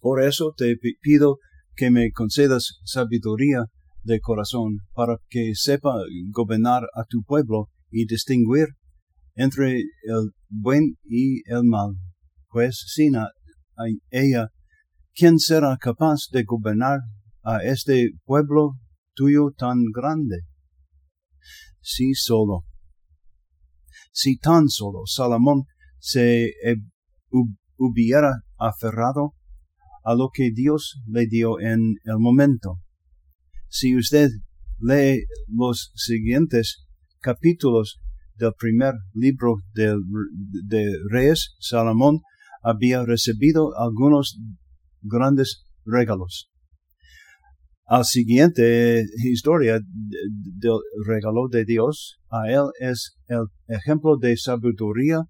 Por eso te pido que me concedas sabiduría de corazón para que sepa gobernar a tu pueblo y distinguir entre el buen y el mal. Pues sin ella, ¿quién será capaz de gobernar a este pueblo tuyo tan grande? Si solo, si tan solo Salomón se hubiera aferrado a lo que Dios le dio en el momento. Si usted lee los siguientes capítulos del primer libro de, de Reyes, Salomón había recibido algunos grandes regalos. Al siguiente historia del regalo de Dios, a él es el ejemplo de sabiduría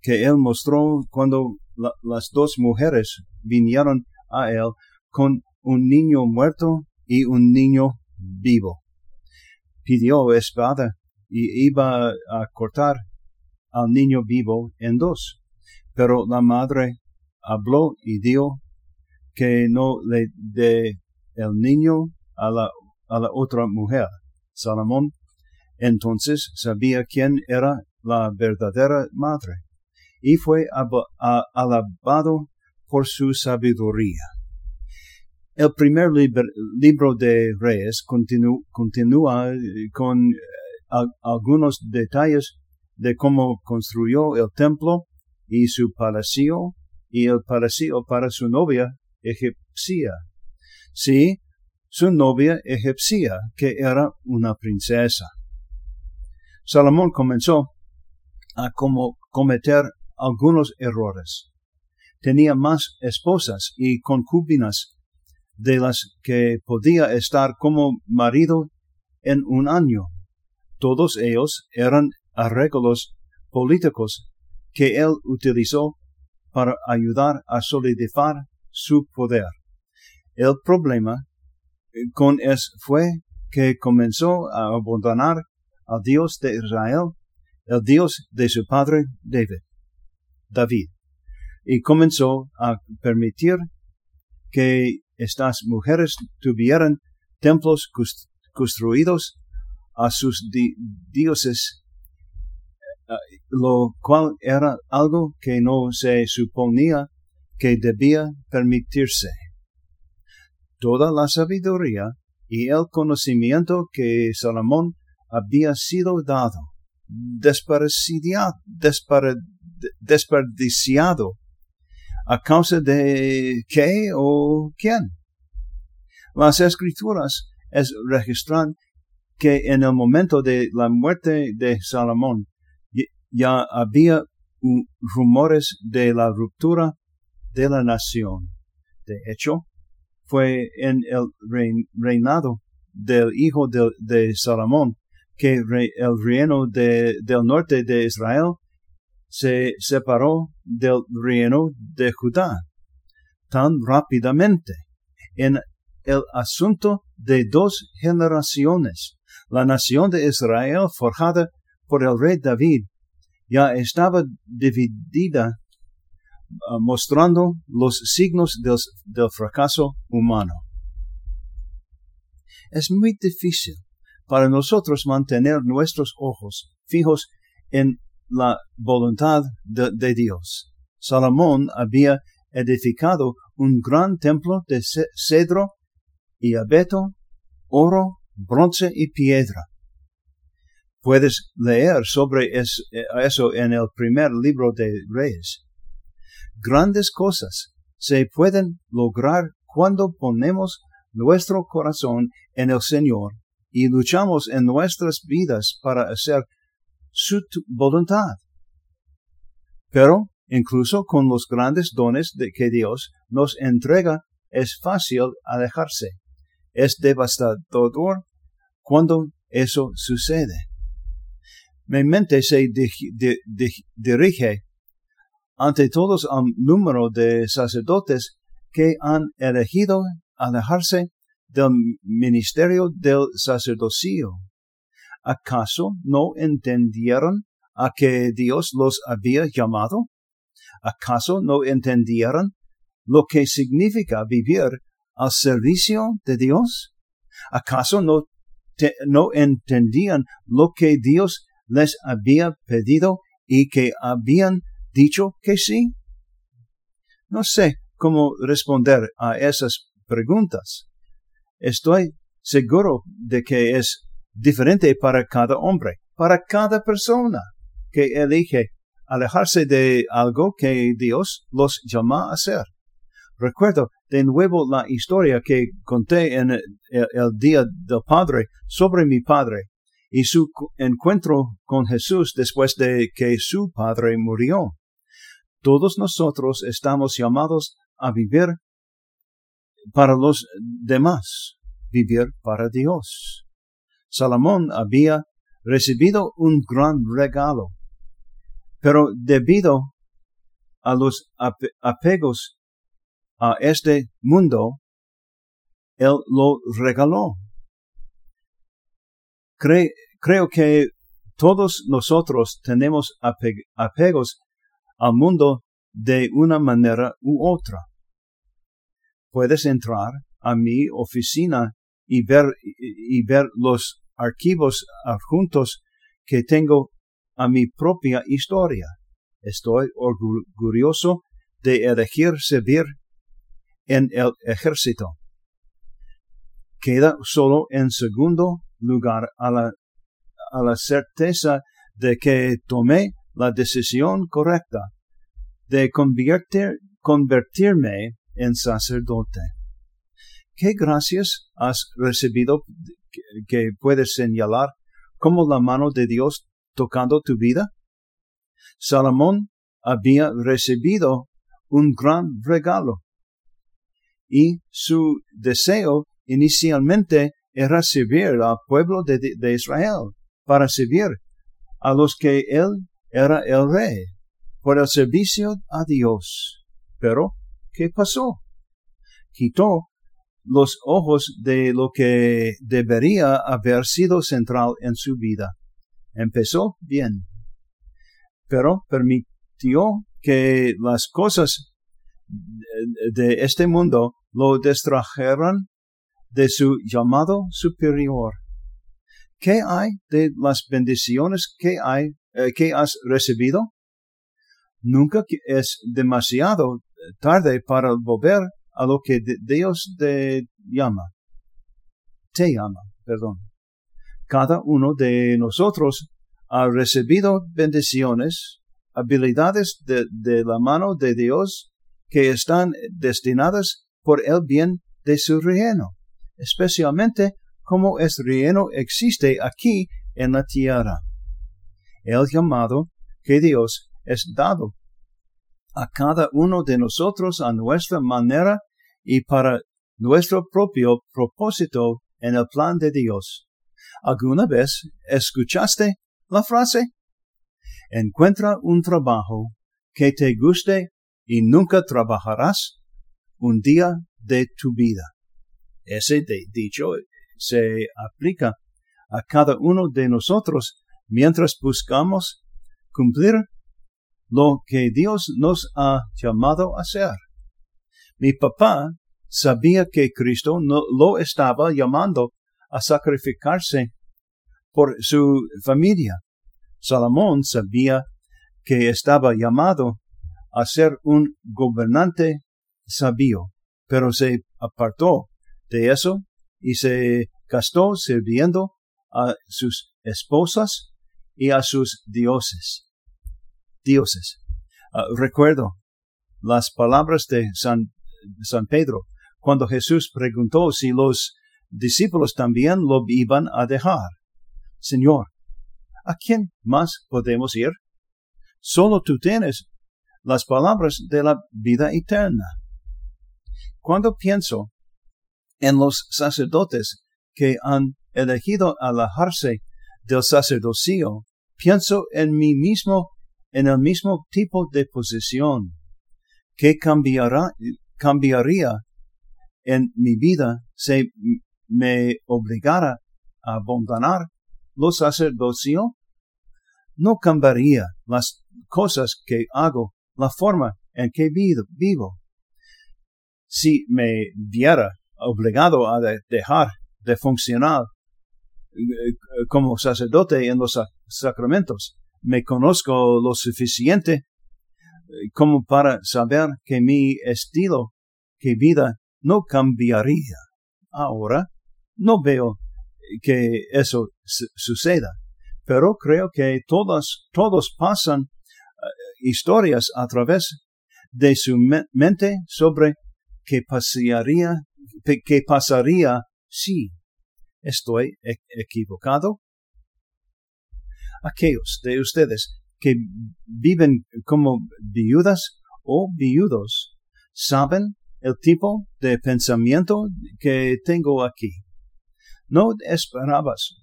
que él mostró cuando las dos mujeres vinieron a él con un niño muerto y un niño vivo. Pidió espada y iba a cortar al niño vivo en dos. Pero la madre habló y dijo que no le dé el niño a la, a la otra mujer. Salomón entonces sabía quién era la verdadera madre y fue alabado por su sabiduría. El primer libro de Reyes continúa con eh, algunos detalles de cómo construyó el templo y su palacio y el palacio para su novia egipcia. Sí, su novia egipcia, que era una princesa. Salomón comenzó a cometer algunos errores. Tenía más esposas y concubinas de las que podía estar como marido en un año. Todos ellos eran arreglos políticos que él utilizó para ayudar a solidificar su poder. El problema con es fue que comenzó a abandonar al Dios de Israel, el Dios de su padre David. David, y comenzó a permitir que estas mujeres tuvieran templos construidos a sus dioses, eh, lo cual era algo que no se suponía que debía permitirse. Toda la sabiduría y el conocimiento que Salomón había sido dado, desperdiciado, desperdiciado a causa de qué o quién. Las escrituras es registran que en el momento de la muerte de Salomón ya había rumores de la ruptura de la nación. De hecho, fue en el reinado del hijo de, Salomón que el reino del norte de Israel se separó del reino de Judá tan rápidamente en el asunto de dos generaciones. La nación de Israel, forjada por el rey David, ya estaba dividida, ah, mostrando los signos del, del fracaso humano. Es muy difícil para nosotros mantener nuestros ojos fijos en la voluntad de, Dios. Salomón había edificado un gran templo de cedro y abeto, oro, bronce y piedra. Puedes leer sobre eso en el primer libro de Reyes. Grandes cosas se pueden lograr cuando ponemos nuestro corazón en el Señor y luchamos en nuestras vidas para hacer su voluntad. Pero incluso con los grandes dones que Dios nos entrega, es fácil alejarse. Es devastador cuando eso sucede. Mi mente se dirige ante todos al número de sacerdotes que han elegido alejarse del ministerio del sacerdocio. ¿Acaso no entendieron a que Dios los había llamado? ¿Acaso no entendieron lo que significa vivir al servicio de Dios? ¿Acaso no, no entendían lo que Dios les había pedido y que habían dicho que sí? No sé cómo responder a esas preguntas. Estoy seguro de que es diferente para cada hombre, para cada persona que elige alejarse de algo que Dios los llama a hacer. Recuerdo de nuevo la historia que conté en el, día del Padre sobre mi Padre y su encuentro con Jesús después de que su Padre murió. Todos nosotros estamos llamados a vivir para los demás, vivir para Dios. Salomón había recibido un gran regalo, pero debido a los apegos a este mundo, él lo regaló. creo que todos nosotros tenemos apegos al mundo de una manera u otra. Puedes entrar a mi oficina y ver, y ver los archivos adjuntos que tengo a mi propia historia. Estoy orgulloso de elegir servir en el ejército. Queda solo en segundo lugar a la, a la certeza de que tomé la decisión correcta de convertir, convertirme en sacerdote. ¿Qué gracias has recibido que, puedes señalar como la mano de Dios tocando tu vida? Salomón había recibido un gran regalo y su deseo inicialmente era servir al pueblo de, de, Israel, para servir a los que él era el rey, por el servicio a Dios. Pero, ¿qué pasó? Quitó los ojos de lo que debería haber sido central en su vida. Empezó bien, pero permitió que las cosas de este mundo lo distrajeran de su llamado superior. ¿Qué hay de las bendiciones que hay eh, que has recibido? Nunca es demasiado tarde para volver a lo que Dios te llama. Te llama, perdón. Cada uno de nosotros ha recibido bendiciones, habilidades de, de la mano de Dios que están destinadas por el bien de su reino, especialmente como este reino existe aquí en la tierra. El llamado que Dios es dado a cada uno de nosotros a nuestra manera y para nuestro propio propósito en el plan de Dios. ¿Alguna vez escuchaste la frase? Encuentra un trabajo que te guste y nunca trabajarás un día de tu vida. Ese dicho se aplica a cada uno de nosotros mientras buscamos cumplir lo que Dios nos ha llamado a hacer. Mi papá sabía que Cristo no lo estaba llamando a sacrificarse por su familia. Salomón sabía que estaba llamado a ser un gobernante sabio, pero se apartó de eso y se gastó sirviendo a sus esposas y a sus dioses. Dioses. Ah, recuerdo las palabras de San, San Pedro cuando Jesús preguntó si los discípulos también lo iban a dejar. Señor, ¿a quién más podemos ir? Solo tú tienes las palabras de la vida eterna. Cuando pienso en los sacerdotes que han elegido alejarse del sacerdocio, pienso en mí mismo en el mismo tipo de posición que cambiará, cambiaría en mi vida si me obligara a abandonar los sacerdocio. No cambiaría las cosas que hago la forma en que vivo. si me viera obligado a dejar de funcionar eh, como sacerdote en los sacramentos, me conozco lo suficiente eh, como para saber que mi estilo de vida no cambiaría. Ahora, no veo que eso suceda, pero creo que todos, todos pasan eh, historias a través de su mente sobre qué pasaría, qué pasaría si estoy e-, equivocado. Aquellos de ustedes que viven como viudas o viudos saben el tipo de pensamiento que tengo aquí. No esperabas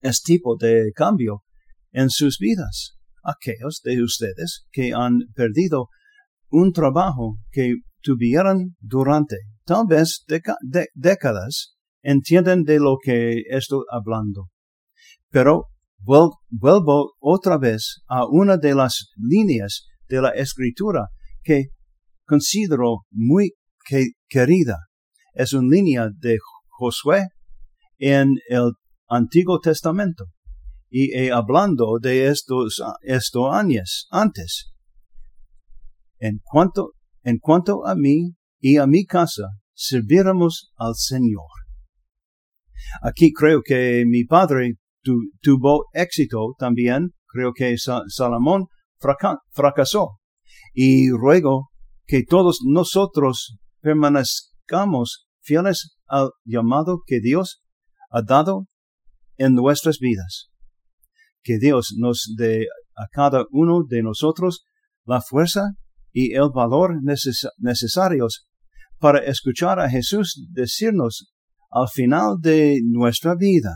este tipo de cambio en sus vidas. Aquellos de ustedes que han perdido un trabajo que tuvieron durante tal vez décadas entienden de lo que estoy hablando. Pero vuelvo otra vez a una de las líneas de la escritura que considero muy querida. Es una línea de Josué en el Antiguo Testamento. Y hablando de estos, estos años antes. En cuanto, en cuanto a mí y a mi casa, serviremos al Señor. Aquí creo que mi padre tuvo éxito también. Creo que Salomón fracasó. Y ruego que todos nosotros permanezcamos fieles al llamado que Dios ha dado en nuestras vidas. Que Dios nos dé a cada uno de nosotros la fuerza y el valor necesarios para escuchar a Jesús decirnos al final de nuestra vida,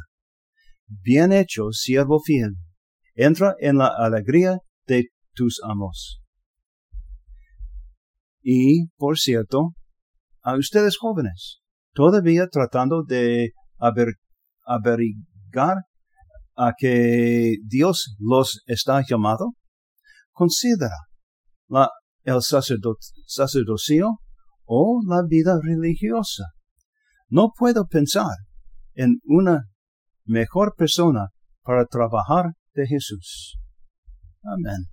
bien hecho, siervo fiel, entra en la alegría de tus amos. Y, por cierto, a ustedes jóvenes, todavía tratando de averiguar a que Dios los está llamado, considera la, el sacerdocio o la vida religiosa. No puedo pensar en una mejor persona para trabajar de Jesús. Amén.